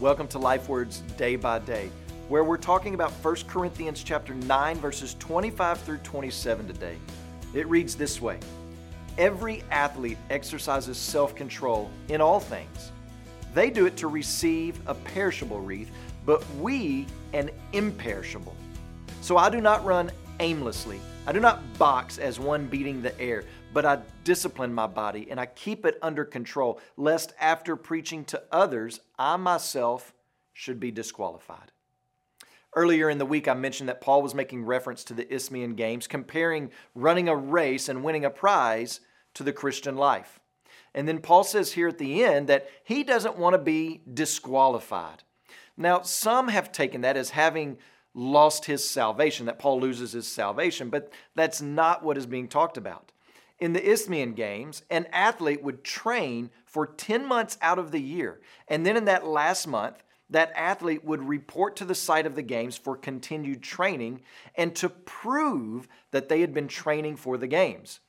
Welcome to Life Words Day by Day, where we're talking about 1 Corinthians chapter 9 verses 25 through 27 today. It reads this way: Every athlete exercises self-control in all things. They do it to receive a perishable wreath, but we an imperishable. So I do not run aimlessly. I do not box as one beating the air, but I discipline my body and I keep it under control, lest after preaching to others, I myself should be disqualified. Earlier in the week, I mentioned that Paul was making reference to the Isthmian Games, comparing running a race and winning a prize to the Christian life. And then Paul says here at the end that he doesn't want to be disqualified. Now, some have taken that as having lost his salvation, that Paul loses his salvation, but that's not what is being talked about. In the Isthmian Games, an athlete would train for 10 months out of the year. And then in that last month, that athlete would report to the site of the games for continued training and to prove that they had been training for the games.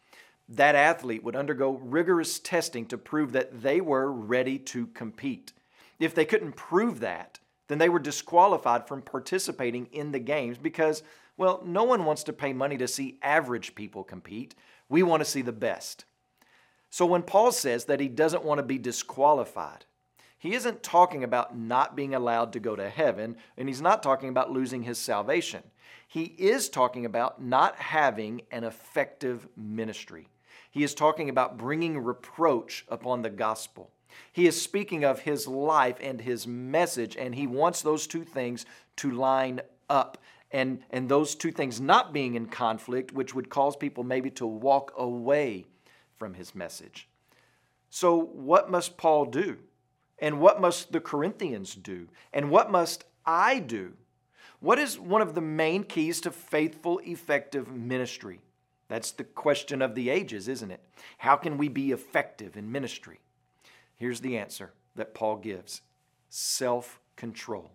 That athlete would undergo rigorous testing to prove that they were ready to compete. If they couldn't prove that, then they were disqualified from participating in the games because, well, no one wants to pay money to see average people compete. We want to see the best. So when Paul says that he doesn't want to be disqualified, he isn't talking about not being allowed to go to heaven, and he's not talking about losing his salvation. He is talking about not having an effective ministry. He is talking about bringing reproach upon the gospel. He is speaking of his life and his message, and he wants those two things to line up. And, and those two things not being in conflict, which would cause people maybe to walk away from his message. So, what must Paul do? And what must the Corinthians do? And what must I do? What is one of the main keys to faithful, effective ministry? That's the question of the ages, isn't it? How can we be effective in ministry? Here's the answer that Paul gives self control.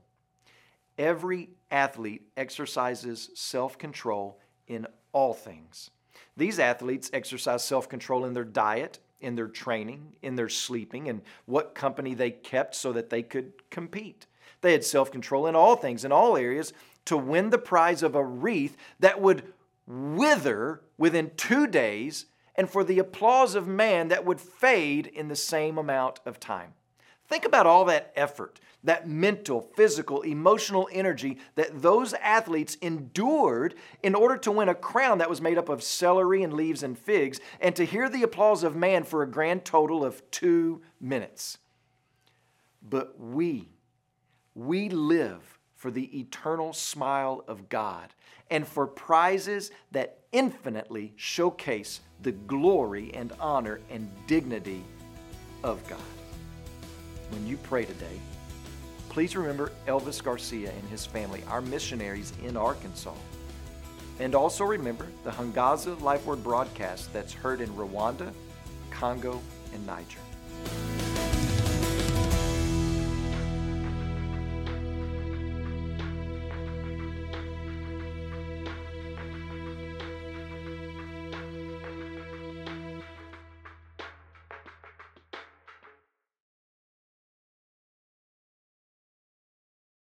Every athlete exercises self control in all things. These athletes exercise self control in their diet, in their training, in their sleeping, and what company they kept so that they could compete. They had self control in all things, in all areas, to win the prize of a wreath that would wither within two days and for the applause of man that would fade in the same amount of time. Think about all that effort, that mental, physical, emotional energy that those athletes endured in order to win a crown that was made up of celery and leaves and figs, and to hear the applause of man for a grand total of two minutes. But we, we live for the eternal smile of God and for prizes that infinitely showcase the glory and honor and dignity of God. When you pray today, please remember Elvis Garcia and his family, our missionaries in Arkansas. And also remember the Hungaza Life Word broadcast that's heard in Rwanda, Congo, and Niger.